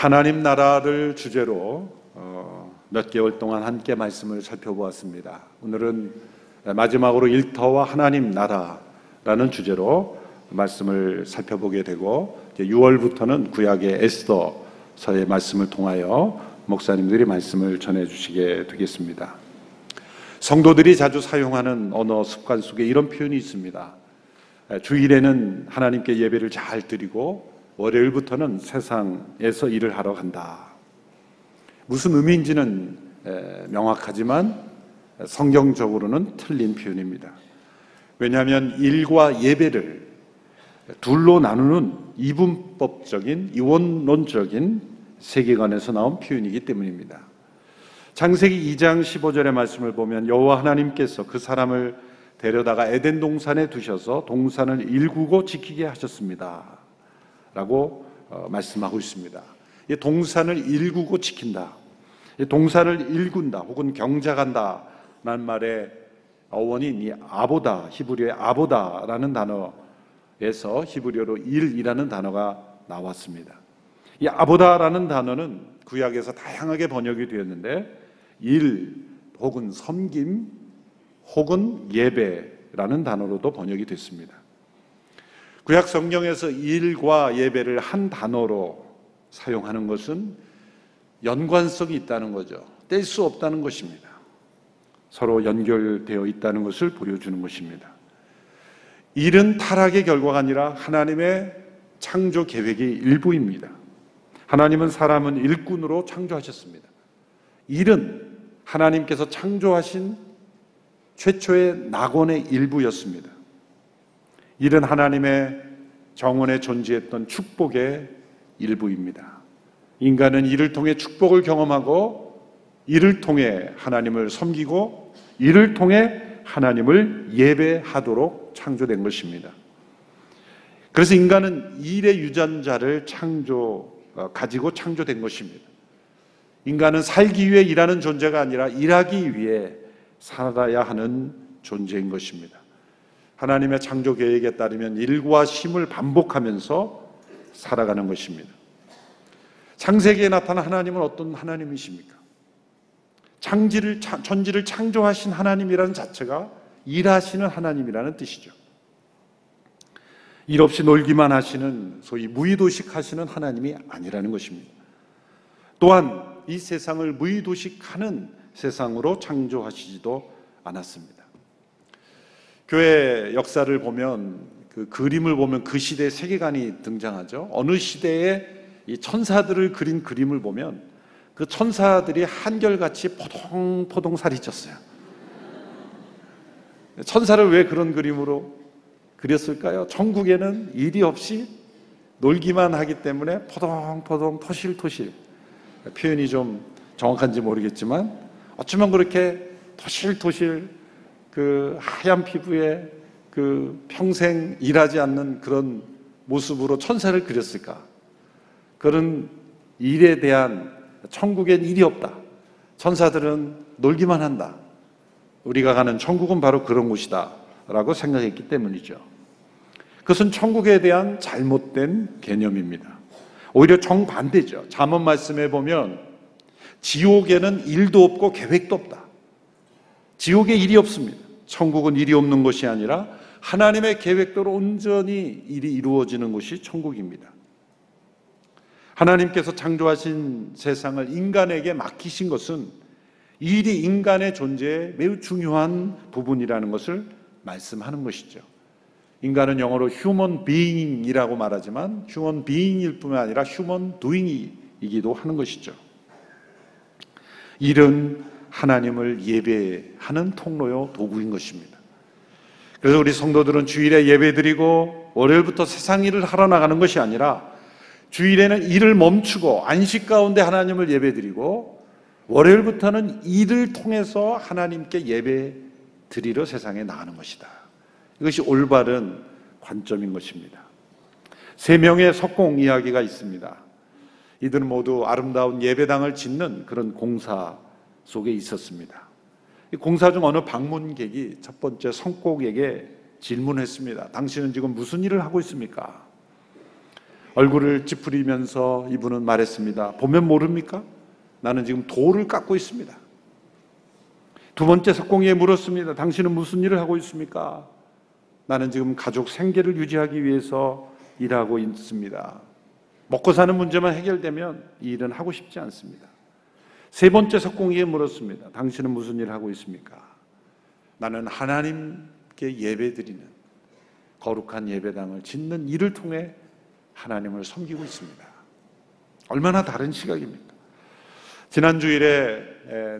하나님 나라를 주제로 어, 몇 개월 동안 함께 말씀을 살펴보았습니다. 오늘은 마지막으로 일터와 하나님 나라라는 주제로 말씀을 살펴보게 되고 6월부터는 구약의 에스더서의 말씀을 통하여 목사님들이 말씀을 전해 주시게 되겠습니다. 성도들이 자주 사용하는 언어 습관 속에 이런 표현이 있습니다. 주일에는 하나님께 예배를 잘 드리고 월요일부터는 세상에서 일을 하러 간다. 무슨 의미인지는 명확하지만 성경적으로는 틀린 표현입니다. 왜냐하면 일과 예배를 둘로 나누는 이분법적인 이원론적인 세계관에서 나온 표현이기 때문입니다. 창세기 2장 15절의 말씀을 보면 여호와 하나님께서 그 사람을 데려다가 에덴 동산에 두셔서 동산을 일구고 지키게 하셨습니다. 라고 어, 말씀하고 있습니다. 이 동산을 일구고 지킨다. 이 동산을 일군다 혹은 경작한다 라는 말의 어원인 이 아보다 히브리어의 아보다라는 단어에서 히브리어로 일이라는 단어가 나왔습니다. 이 아보다라는 단어는 구약에서 다양하게 번역이 되었는데 일 혹은 섬김 혹은 예배라는 단어로도 번역이 됐습니다. 구약 성경에서 일과 예배를 한 단어로 사용하는 것은 연관성이 있다는 거죠. 뗄 수 없다는 것입니다. 서로 연결되어 있다는 것을 보여주는 것입니다. 일은 타락의 결과가 아니라 하나님의 창조 계획의 일부입니다. 하나님은 사람은 일꾼으로 창조하셨습니다. 일은 하나님께서 창조하신 최초의 낙원의 일부였습니다. 일은 하나님의 정원에 존재했던 축복의 일부입니다. 인간은 이를 통해 축복을 경험하고 이를 통해 하나님을 섬기고 이를 통해 하나님을 예배하도록 창조된 것입니다. 그래서 인간은 일의 유전자를 창조 어, 가지고 창조된 것입니다. 인간은 살기 위해 일하는 존재가 아니라 일하기 위해 살아야 하는 존재인 것입니다. 하나님의 창조 계획에 따르면 일과 쉼을 반복하면서 살아가는 것입니다. 창세기에 나타난 하나님은 어떤 하나님이십니까? 창지를 천지를 창조하신 하나님이라는 자체가 일하시는 하나님이라는 뜻이죠. 일 없이 놀기만 하시는 소위 무의도식 하시는 하나님이 아니라는 것입니다. 또한 이 세상을 무의도식하는 세상으로 창조하시지도 않았습니다. 교회 역사를 보면 그 그림을 보면 그 시대의 세계관이 등장하죠. 어느 시대에 이 천사들을 그린 그림을 보면 그 천사들이 한결같이 포동포동 살이 쪘어요. 천사를 왜 그런 그림으로 그렸을까요? 천국에는 일이 없이 놀기만 하기 때문에 포동포동 토실토실 표현이 좀 정확한지 모르겠지만 어쩌면 그렇게 토실토실 그 하얀 피부에 그 평생 일하지 않는 그런 모습으로 천사를 그렸을까? 그런 일에 대한 천국엔 일이 없다. 천사들은 놀기만 한다. 우리가 가는 천국은 바로 그런 곳이다. 라고 생각했기 때문이죠. 그것은 천국에 대한 잘못된 개념입니다. 오히려 정반대죠. 잠언 말씀에 보면 지옥에는 일도 없고 계획도 없다. 지옥에 일이 없습니다. 천국은 일이 없는 것이 아니라 하나님의 계획대로 온전히 일이 이루어지는 곳이 천국입니다. 하나님께서 창조하신 세상을 인간에게 맡기신 것은 일이 인간의 존재에 매우 중요한 부분이라는 것을 말씀하는 것이죠. 인간은 영어로 human being이라고 말하지만 human being일 뿐만 아니라 human doing이기도 하는 것이죠. 일은 하나님을 예배하는 통로요 도구인 것입니다. 그래서 우리 성도들은 주일에 예배드리고 월요일부터 세상 일을 하러 나가는 것이 아니라 주일에는 일을 멈추고 안식 가운데 하나님을 예배드리고 월요일부터는 일을 통해서 하나님께 예배 드리러 세상에 나가는 것이다. 이것이 올바른 관점인 것입니다. 세 명의 석공 이야기가 있습니다. 이들은 모두 아름다운 예배당을 짓는 그런 공사 속에 있었습니다. 공사 중 어느 방문객이 첫 번째 성곡에게 질문했습니다. 당신은 지금 무슨 일을 하고 있습니까? 얼굴을 찌푸리면서 이분은 말했습니다. 보면 모릅니까? 나는 지금 돌을 깎고 있습니다. 두 번째 석공이에 물었습니다. 당신은 무슨 일을 하고 있습니까? 나는 지금 가족 생계를 유지하기 위해서 일하고 있습니다. 먹고 사는 문제만 해결되면 이 일은 하고 싶지 않습니다. 세 번째 석공이에 물었습니다. 당신은 무슨 일을 하고 있습니까? 나는 하나님께 예배드리는 거룩한 예배당을 짓는 일을 통해 하나님을 섬기고 있습니다. 얼마나 다른 시각입니까? 지난 주일에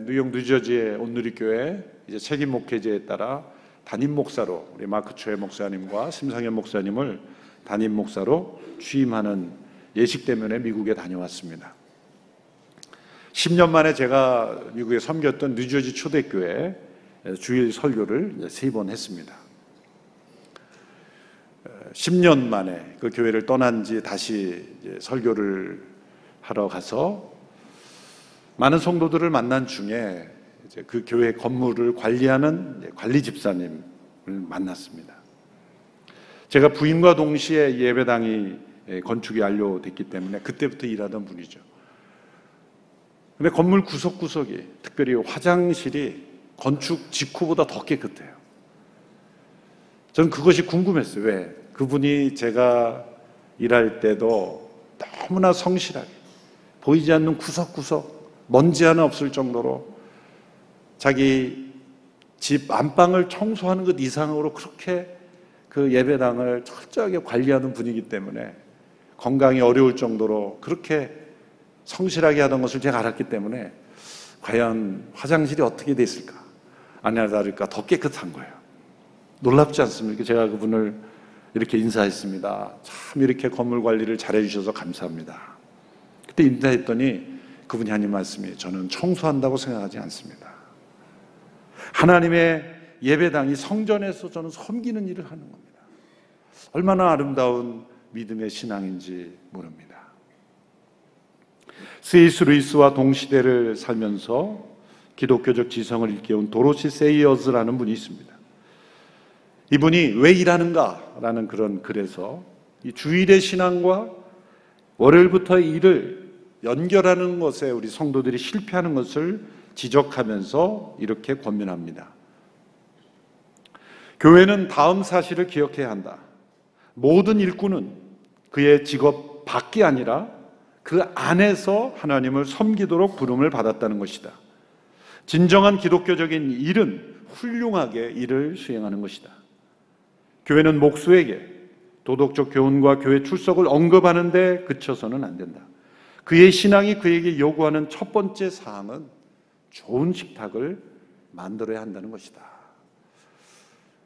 뉴욕 뉴저지의 온누리교회 이제 책임 목회제에 따라 담임 목사로 우리 마크 초의 목사님과 심상현 목사님을 담임 목사로 취임하는 예식 때문에 미국에 다녀왔습니다. 10년 만에 제가 미국에 섬겼던 뉴저지 초대교회 주일 설교를 세 번 했습니다. 10년 만에 그 교회를 떠난 지 다시 설교를 하러 가서 많은 성도들을 만난 중에 그 교회 건물을 관리하는 관리 집사님을 만났습니다. 제가 부임과 동시에 예배당이 건축이 완료됐기 때문에 그때부터 일하던 분이죠. 근데 건물 구석구석이 특별히 화장실이 건축 직후보다 더 깨끗해요. 저는 그것이 궁금했어요. 왜? 그분이 제가 일할 때도 너무나 성실하게 보이지 않는 구석구석 먼지 하나 없을 정도로 자기 집 안방을 청소하는 것 이상으로 그렇게 그 예배당을 철저하게 관리하는 분이기 때문에 건강이 어려울 정도로 그렇게 성실하게 하던 것을 제가 알았기 때문에 과연 화장실이 어떻게 돼 있을까? 아니나 다를까 더 깨끗한 거예요. 놀랍지 않습니까? 제가 그분을 이렇게 인사했습니다. 참 이렇게 건물 관리를 잘해 주셔서 감사합니다. 그때 인사했더니 그분이 하는 말씀이 저는 청소한다고 생각하지 않습니다. 하나님의 예배당이 성전에서 저는 섬기는 일을 하는 겁니다. 얼마나 아름다운 믿음의 신앙인지 모릅니다. C.S. 루이스와 동시대를 살면서 기독교적 지성을 일깨운 도로시 세이어즈라는 분이 있습니다. 이분이 왜 일하는가라는 그런 글에서 이 주일의 신앙과 월요일부터의 일을 연결하는 것에 우리 성도들이 실패하는 것을 지적하면서 이렇게 권면합니다. 교회는 다음 사실을 기억해야 한다. 모든 일꾼은 그의 직업 밖이 아니라 그 안에서 하나님을 섬기도록 부름을 받았다는 것이다. 진정한 기독교적인 일은 훌륭하게 일을 수행하는 것이다. 교회는 목수에게 도덕적 교훈과 교회 출석을 언급하는데 그쳐서는 안 된다. 그의 신앙이 그에게 요구하는 첫 번째 사항은 좋은 식탁을 만들어야 한다는 것이다.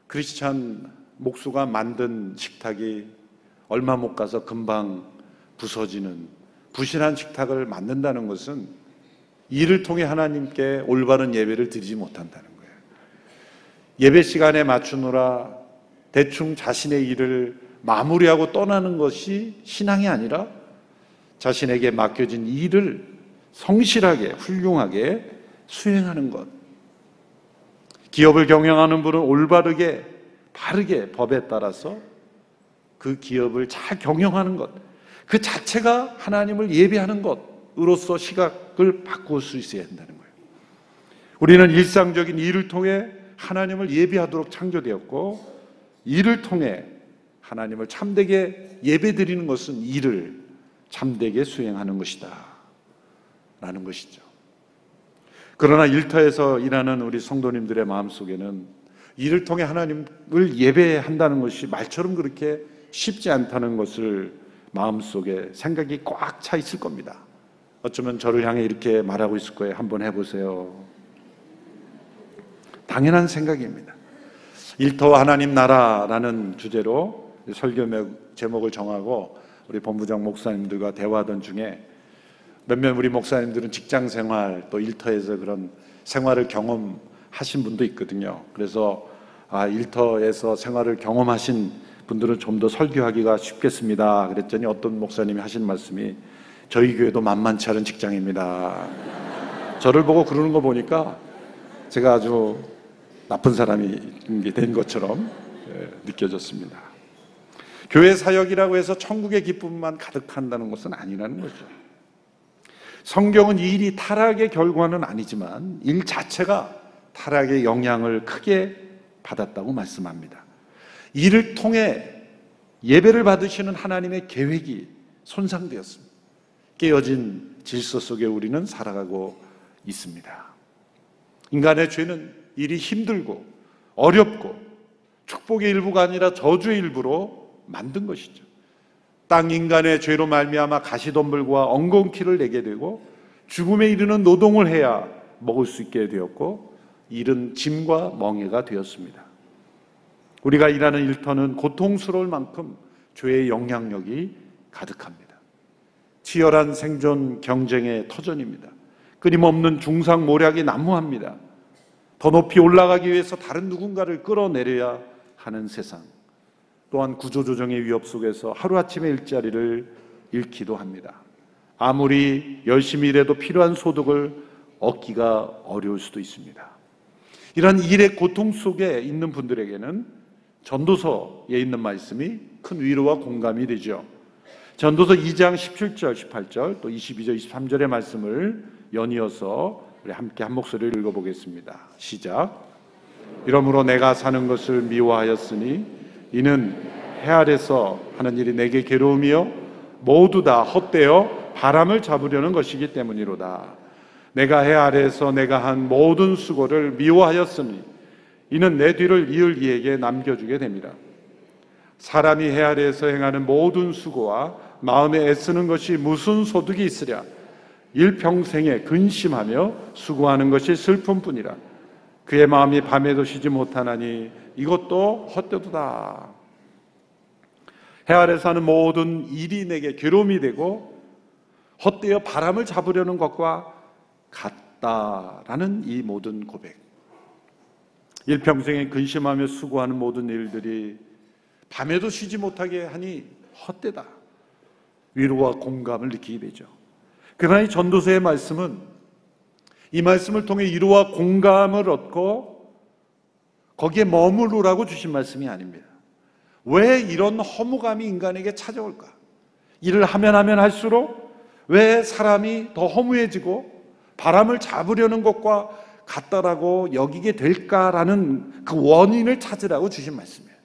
크리스찬 목수가 만든 식탁이 얼마 못 가서 금방 부서지는 부실한 식탁을 만든다는 것은 이를 통해 하나님께 올바른 예배를 드리지 못한다는 거예요. 예배 시간에 맞추느라 대충 자신의 일을 마무리하고 떠나는 것이 신앙이 아니라 자신에게 맡겨진 일을 성실하게, 훌륭하게 수행하는 것. 기업을 경영하는 분은 올바르게, 바르게 법에 따라서 그 기업을 잘 경영하는 것. 그 자체가 하나님을 예배하는 것으로서 시각을 바꿀 수 있어야 한다는 거예요. 우리는 일상적인 일을 통해 하나님을 예배하도록 창조되었고, 일을 통해 하나님을 참되게 예배드리는 것은 일을 참되게 수행하는 것이다. 라는 것이죠. 그러나 일터에서 일하는 우리 성도님들의 마음 속에는 이를 통해 하나님을 예배한다는 것이 말처럼 그렇게 쉽지 않다는 것을 마음 속에 생각이 꽉 차 있을 겁니다. 어쩌면 저를 향해 이렇게 말하고 있을 거예요. 한번 해보세요. 당연한 생각입니다. 일터와 하나님 나라라는 주제로 설교 제목을 정하고 우리 본부장 목사님들과 대화하던 중에 몇몇 우리 목사님들은 직장 생활 또 일터에서 그런 생활을 경험하신 분도 있거든요. 그래서 아, 일터에서 생활을 경험하신 분들은 좀 더 설교하기가 쉽겠습니다. 그랬더니 어떤 목사님이 하신 말씀이 저희 교회도 만만치 않은 직장입니다. 저를 보고 그러는 거 보니까 제가 아주 나쁜 사람이 된 것처럼 예, 느껴졌습니다. 교회 사역이라고 해서 천국의 기쁨만 가득한다는 것은 아니라는 거죠. 성경은 일이 타락의 결과는 아니지만 일 자체가 타락의 영향을 크게 받았다고 말씀합니다. 이를 통해 예배를 받으시는 하나님의 계획이 손상되었습니다. 깨어진 질서 속에 우리는 살아가고 있습니다. 인간의 죄는 일이 힘들고 어렵고 축복의 일부가 아니라 저주의 일부로 만든 것이죠. 땅 인간의 죄로 말미암아 가시덤불과 엉겅퀴를 내게 되고 죽음에 이르는 노동을 해야 먹을 수 있게 되었고 일은 짐과 멍해가 되었습니다. 우리가 일하는 일터는 고통스러울 만큼 죄의 영향력이 가득합니다. 치열한 생존 경쟁의 터전입니다. 끊임없는 중상 모략이 난무합니다. 더 높이 올라가기 위해서 다른 누군가를 끌어내려야 하는 세상. 또한 구조조정의 위협 속에서 하루아침에 일자리를 잃기도 합니다. 아무리 열심히 일해도 필요한 소득을 얻기가 어려울 수도 있습니다. 이런 일의 고통 속에 있는 분들에게는 전도서에 있는 말씀이 큰 위로와 공감이 되죠. 전도서 2장 17절, 18절, 또 22절, 23절의 말씀을 연이어서 우리 함께 한 목소리를 읽어보겠습니다. 시작. 이러므로 내가 사는 것을 미워하였으니 이는 해 아래서 하는 일이 내게 괴로움이요 모두 다 헛되어 바람을 잡으려는 것이기 때문이로다. 내가 해 아래에서 내가 한 모든 수고를 미워하였으니 이는 내 뒤를 이을 이에게 남겨주게 됩니다. 사람이 해 아래에서 행하는 모든 수고와 마음에 애쓰는 것이 무슨 소득이 있으랴? 일평생에 근심하며 수고하는 것이 슬픔뿐이라. 그의 마음이 밤에도 쉬지 못하나니 이것도 헛되도다. 해 아래서 하는 모든 일이 내게 괴로움이 되고 헛되어 바람을 잡으려는 것과 같다라는 이 모든 고백. 일평생에 근심하며 수고하는 모든 일들이 밤에도 쉬지 못하게 하니 헛되다. 위로와 공감을 느끼게 되죠. 그러나 이 전도서의 말씀은 이 말씀을 통해 위로와 공감을 얻고 거기에 머무르라고 주신 말씀이 아닙니다. 왜 이런 허무감이 인간에게 찾아올까? 일을 하면 하면 할수록 왜 사람이 더 허무해지고 바람을 잡으려는 것과 같다라고 여기게 될까라는 그 원인을 찾으라고 주신 말씀이에요.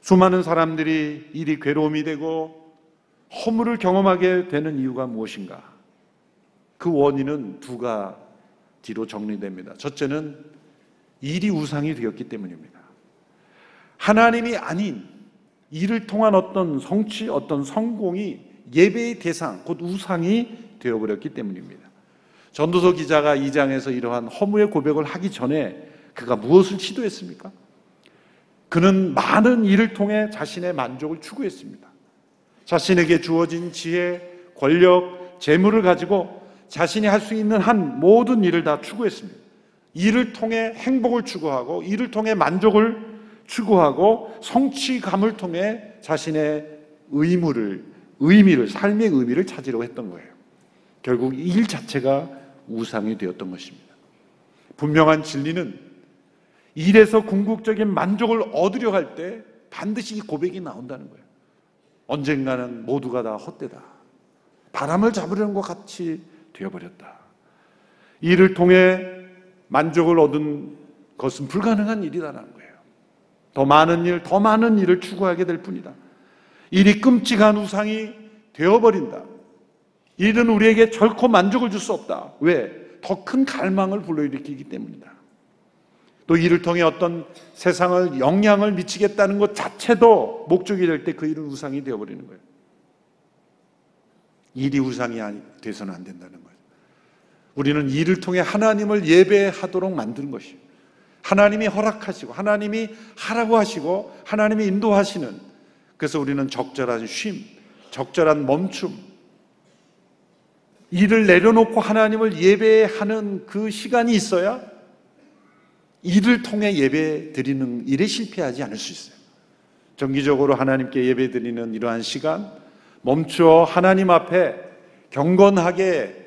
수많은 사람들이 일이 괴로움이 되고 허물을 경험하게 되는 이유가 무엇인가? 그 원인은 두 가지로 정리됩니다. 첫째는 일이 우상이 되었기 때문입니다. 하나님이 아닌 일을 통한 어떤 성취, 어떤 성공이 예배의 대상, 곧 우상이 되어버렸기 때문입니다. 전도서 기자가 이 장에서 이러한 허무의 고백을 하기 전에 그가 무엇을 시도했습니까? 그는 많은 일을 통해 자신의 만족을 추구했습니다. 자신에게 주어진 지혜, 권력, 재물을 가지고 자신이 할 수 있는 한 모든 일을 다 추구했습니다. 일을 통해 행복을 추구하고 일을 통해 만족을 추구하고 성취감을 통해 자신의 의무를 의미를 삶의 의미를 찾으려고 했던 거예요. 결국 일 자체가 우상이 되었던 것입니다. 분명한 진리는 일에서 궁극적인 만족을 얻으려 할 때 반드시 이 고백이 나온다는 거예요. 언젠가는 모두가 다 헛되다. 바람을 잡으려는 것 같이 되어버렸다. 일을 통해 만족을 얻은 것은 불가능한 일이라는 거예요. 더 많은 일, 더 많은 일을 추구하게 될 뿐이다. 일이 끔찍한 우상이 되어버린다. 일은 우리에게 결코 만족을 줄 수 없다. 왜? 더 큰 갈망을 불러일으키기 때문이다. 또 이를 통해 어떤 세상을 영향을 미치겠다는 것 자체도 목적이 될 때 그 일은 우상이 되어버리는 거예요. 일이 우상이 돼서는 안 된다는 거예요. 우리는 이를 통해 하나님을 예배하도록 만드는 것이에요. 하나님이 허락하시고 하나님이 하라고 하시고 하나님이 인도하시는 그래서 우리는 적절한 쉼, 적절한 멈춤, 일을 내려놓고 하나님을 예배하는 그 시간이 있어야 일을 통해 예배 드리는 일에 실패하지 않을 수 있어요. 정기적으로 하나님께 예배 드리는 이러한 시간, 멈추어 하나님 앞에 경건하게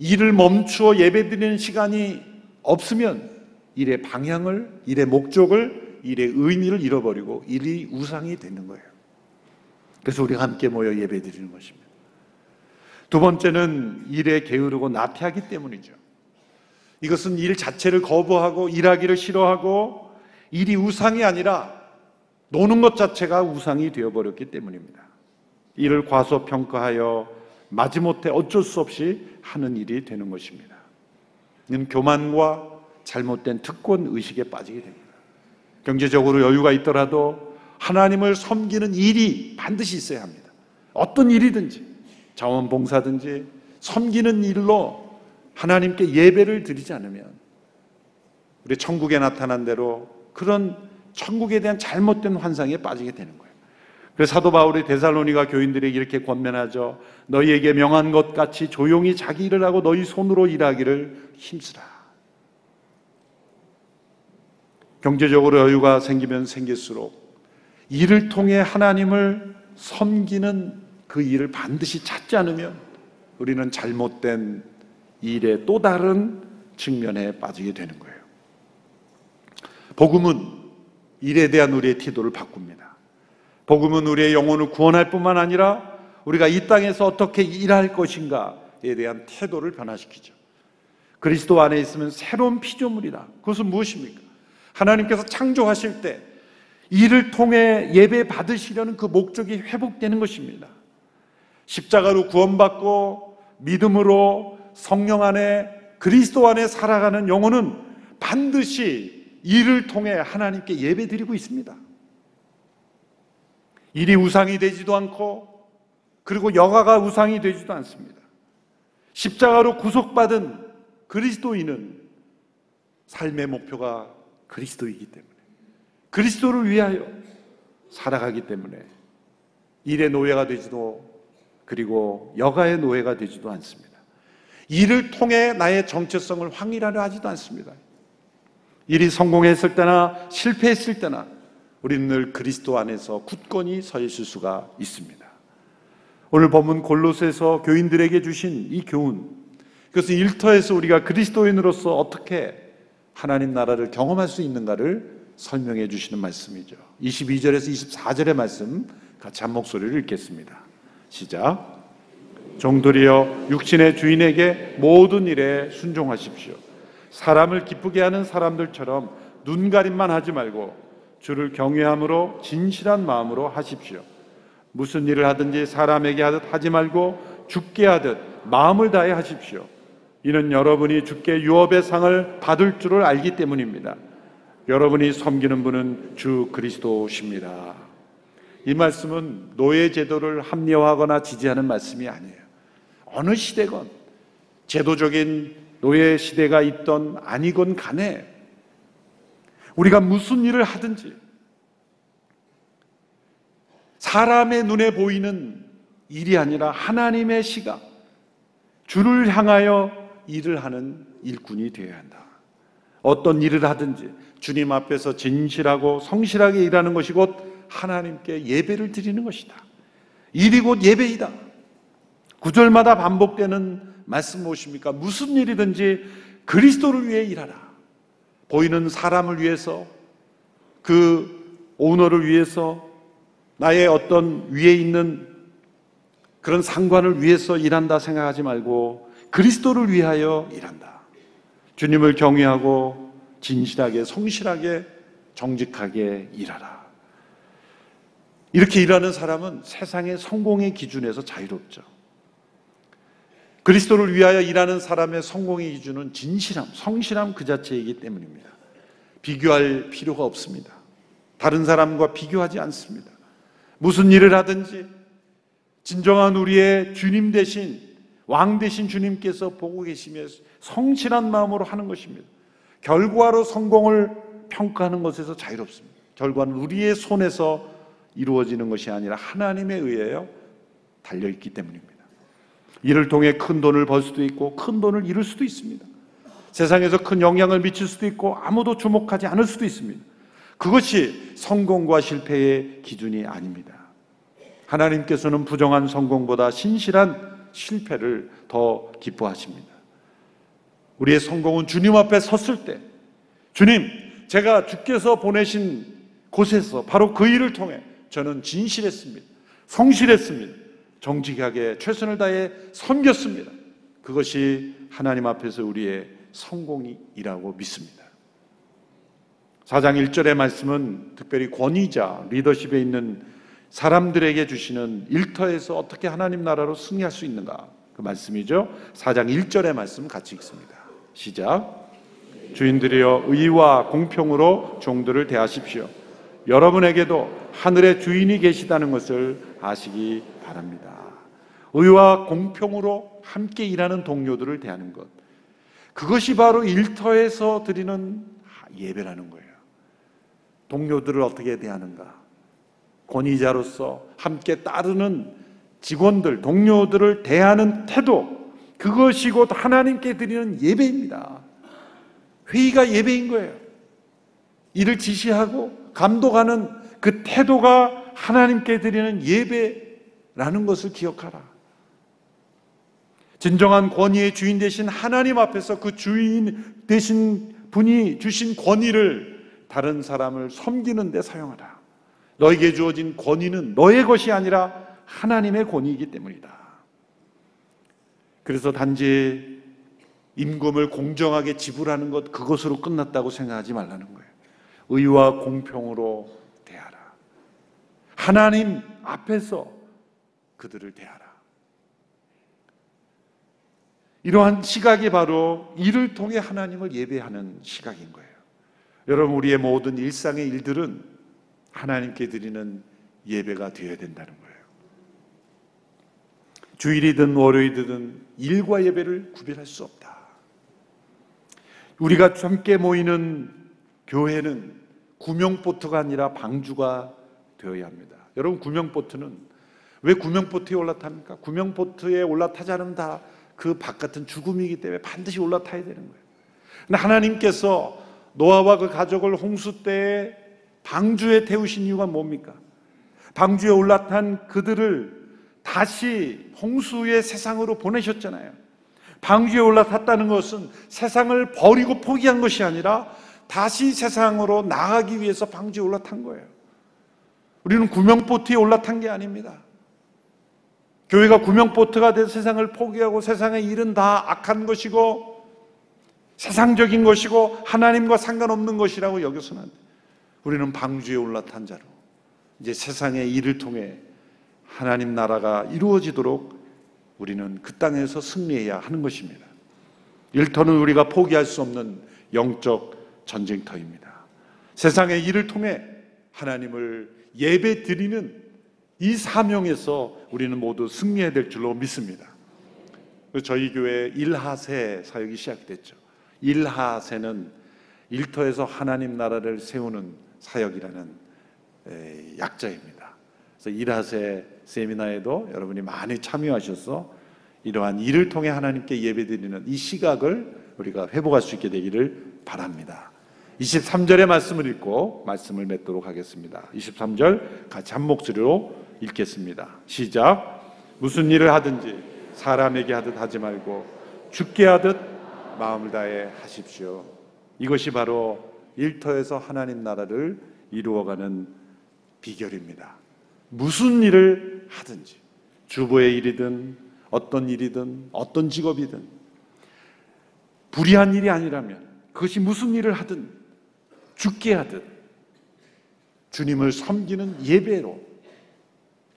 일을 멈추어 예배 드리는 시간이 없으면 일의 방향을, 일의 목적을 일의 의미를 잃어버리고 일이 우상이 되는 거예요. 그래서 우리가 함께 모여 예배 드리는 것입니다. 두 번째는 일에 게으르고 나태하기 때문이죠. 이것은 일 자체를 거부하고 일하기를 싫어하고 일이 우상이 아니라 노는 것 자체가 우상이 되어버렸기 때문입니다. 일을 과소평가하여 마지못해 어쩔 수 없이 하는 일이 되는 것입니다. 이는 교만과 잘못된 특권 의식에 빠지게 됩니다. 경제적으로 여유가 있더라도 하나님을 섬기는 일이 반드시 있어야 합니다. 어떤 일이든지 자원봉사든지 섬기는 일로 하나님께 예배를 드리지 않으면 우리 천국에 나타난 대로 그런 천국에 대한 잘못된 환상에 빠지게 되는 거예요. 그래서 사도 바울이 데살로니가 교인들에게 이렇게 권면하죠. 너희에게 명한 것 같이 조용히 자기 일을 하고 너희 손으로 일하기를 힘쓰라. 경제적으로 여유가 생기면 생길수록 일을 통해 하나님을 섬기는 그 일을 반드시 찾지 않으면 우리는 잘못된 일의 또 다른 측면에 빠지게 되는 거예요. 복음은 일에 대한 우리의 태도를 바꿉니다. 복음은 우리의 영혼을 구원할 뿐만 아니라 우리가 이 땅에서 어떻게 일할 것인가에 대한 태도를 변화시키죠. 그리스도 안에 있으면 새로운 피조물이다. 그것은 무엇입니까? 하나님께서 창조하실 때 이를 통해 예배 받으시려는 그 목적이 회복되는 것입니다. 십자가로 구원받고 믿음으로 성령 안에 그리스도 안에 살아가는 영혼은 반드시 이를 통해 하나님께 예배 드리고 있습니다. 일이 우상이 되지도 않고 그리고 여가가 우상이 되지도 않습니다. 십자가로 구속받은 그리스도인은 삶의 목표가 그리스도이기 때문에 그리스도를 위하여 살아가기 때문에 일의 노예가 되지도 그리고 여가의 노예가 되지도 않습니다. 일을 통해 나의 정체성을 확인하려 하지도 않습니다. 일이 성공했을 때나 실패했을 때나 우리는 늘 그리스도 안에서 굳건히 서 있을 수가 있습니다. 오늘 본문 골로새서 교인들에게 주신 이 교훈, 그것은 일터에서 우리가 그리스도인으로서 어떻게 하나님 나라를 경험할 수 있는가를 설명해 주시는 말씀이죠. 22절에서 24절의 말씀 같이 한 목소리를 읽겠습니다. 시작. 종들이여 육신의 주인에게 모든 일에 순종하십시오. 사람을 기쁘게 하는 사람들처럼 눈 가림만 하지 말고 주를 경외함으로 진실한 마음으로 하십시오. 무슨 일을 하든지 사람에게 하듯 하지 말고 죽게 하듯 마음을 다해 하십시오. 이는 여러분이 주께 유업의 상을 받을 줄을 알기 때문입니다. 여러분이 섬기는 분은 주 그리스도십니다. 이 말씀은 노예 제도를 합리화하거나 지지하는 말씀이 아니에요. 어느 시대건 제도적인 노예 시대가 있던 아니건 간에 우리가 무슨 일을 하든지 사람의 눈에 보이는 일이 아니라 하나님의 시각, 주를 향하여 일을 하는 일꾼이 되어야 한다. 어떤 일을 하든지 주님 앞에서 진실하고 성실하게 일하는 것이 곧 하나님께 예배를 드리는 것이다. 일이 곧 예배이다. 구절마다 반복되는 말씀 무엇입니까? 무슨 일이든지 그리스도를 위해 일하라. 보이는 사람을 위해서 그 오너를 위해서 나의 어떤 위에 있는 그런 상관을 위해서 일한다 생각하지 말고 그리스도를 위하여 일한다. 주님을 경외하고 진실하게 성실하게 정직하게 일하라. 이렇게 일하는 사람은 세상의 성공의 기준에서 자유롭죠. 그리스도를 위하여 일하는 사람의 성공의 기준은 진실함, 성실함 그 자체이기 때문입니다. 비교할 필요가 없습니다. 다른 사람과 비교하지 않습니다. 무슨 일을 하든지 진정한 우리의 주님 대신 왕 대신 주님께서 보고 계시며 성실한 마음으로 하는 것입니다. 결과로 성공을 평가하는 것에서 자유롭습니다. 결과는 우리의 손에서 이루어지는 것이 아니라 하나님에 의하여 달려있기 때문입니다. 이를 통해 큰 돈을 벌 수도 있고 큰 돈을 잃을 수도 있습니다. 세상에서 큰 영향을 미칠 수도 있고 아무도 주목하지 않을 수도 있습니다. 그것이 성공과 실패의 기준이 아닙니다. 하나님께서는 부정한 성공보다 신실한 실패를 더 기뻐하십니다. 우리의 성공은 주님 앞에 섰을 때, 주님, 제가 주께서 보내신 곳에서 바로 그 일을 통해 저는 진실했습니다. 성실했습니다. 정직하게 최선을 다해 섬겼습니다. 그것이 하나님 앞에서 우리의 성공이라고 믿습니다. 4장 1절의 말씀은 특별히 권위자, 리더십에 있는 사람들에게 주시는 일터에서 어떻게 하나님 나라로 승리할 수 있는가 그 말씀이죠. 4장 1절의 말씀 같이 읽습니다. 시작. 주인들이여 의와 공평으로 종들을 대하십시오. 여러분에게도 하늘의 주인이 계시다는 것을 아시기 바랍니다. 의와 공평으로 함께 일하는 동료들을 대하는 것. 그것이 바로 일터에서 드리는 예배라는 거예요. 동료들을 어떻게 대하는가? 권위자로서 함께 따르는 직원들, 동료들을 대하는 태도, 그것이 곧 하나님께 드리는 예배입니다. 회의가 예배인 거예요. 이를 지시하고 감독하는 그 태도가 하나님께 드리는 예배라는 것을 기억하라. 진정한 권위의 주인 되신 하나님 앞에서 그 주인 되신 분이 주신 권위를 다른 사람을 섬기는 데 사용하라. 너에게 주어진 권위는 너의 것이 아니라 하나님의 권위이기 때문이다. 그래서 단지 임금을 공정하게 지불하는 것 그것으로 끝났다고 생각하지 말라는 거예요. 의와 공평으로 대하라. 하나님 앞에서 그들을 대하라. 이러한 시각이 바로 이를 통해 하나님을 예배하는 시각인 거예요. 여러분, 우리의 모든 일상의 일들은 하나님께 드리는 예배가 되어야 된다는 거예요. 주일이든 월요일이든 일과 예배를 구별할 수 없다. 우리가 함께 모이는 교회는 구명보트가 아니라 방주가 되어야 합니다. 여러분 구명보트는 왜 구명보트에 올라탑니까? 구명보트에 올라타지 않으면 다 그 바깥은 죽음이기 때문에 반드시 올라타야 되는 거예요. 근데 하나님께서 노아와 그 가족을 홍수 때에 방주에 태우신 이유가 뭡니까? 방주에 올라탄 그들을 다시 홍수의 세상으로 보내셨잖아요. 방주에 올라탔다는 것은 세상을 버리고 포기한 것이 아니라 다시 세상으로 나가기 위해서 방주에 올라탄 거예요. 우리는 구명보트에 올라탄 게 아닙니다. 교회가 구명보트가 돼서 세상을 포기하고 세상의 일은 다 악한 것이고 세상적인 것이고 하나님과 상관없는 것이라고 여겨서는. 우리는 방주에 올라탄 자로 이제 세상의 일을 통해 하나님 나라가 이루어지도록 우리는 그 땅에서 승리해야 하는 것입니다. 일터는 우리가 포기할 수 없는 영적 전쟁터입니다. 세상의 일을 통해 하나님을 예배 드리는 이 사명에서 우리는 모두 승리해야 될 줄로 믿습니다. 저희 교회 일하세 사역이 시작됐죠. 일하세는 일터에서 하나님 나라를 세우는 사역이라는 약자입니다. 그래서 일하세 세미나에도 여러분이 많이 참여하셔서 이러한 일을 통해 하나님께 예배드리는 이 시각을 우리가 회복할 수 있게 되기를 바랍니다. 23절의 말씀을 읽고 말씀을 맺도록 하겠습니다. 23절 같이 한 목소리로 읽겠습니다. 시작. 무슨 일을 하든지 사람에게 하듯 하지 말고 죽게 하듯 마음을 다해 하십시오. 이것이 바로 일터에서 하나님 나라를 이루어가는 비결입니다. 무슨 일을 하든지 주부의 일이든 어떤 일이든 어떤 직업이든 불의한 일이 아니라면 그것이 무슨 일을 하든 죽게 하든 주님을 섬기는 예배로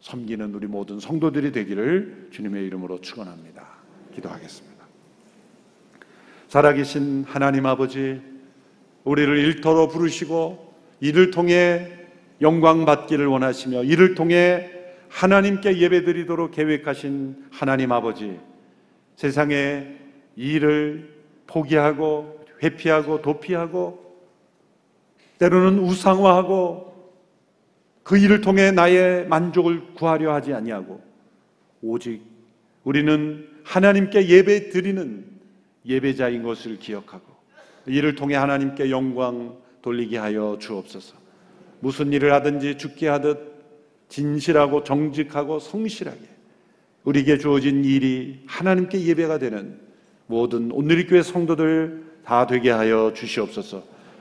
섬기는 우리 모든 성도들이 되기를 주님의 이름으로 축원합니다. 기도하겠습니다. 살아계신 하나님 아버지 우리를 일터로 부르시고 이를 통해 영광 받기를 원하시며 이를 통해 하나님께 예배드리도록 계획하신 하나님 아버지 세상에 일을 포기하고 회피하고 도피하고 때로는 우상화하고 그 일을 통해 나의 만족을 구하려 하지 아니하고 오직 우리는 하나님께 예배 드리는 예배자인 것을 기억하고 이를 통해 하나님께 영광 돌리게 하여 주옵소서. 무슨 일을 하든지 죽게 하듯 진실하고 정직하고 성실하게 우리에게 주어진 일이 하나님께 예배가 되는 모든 오늘의 교회 성도들 다 되게 하여 주시옵소서.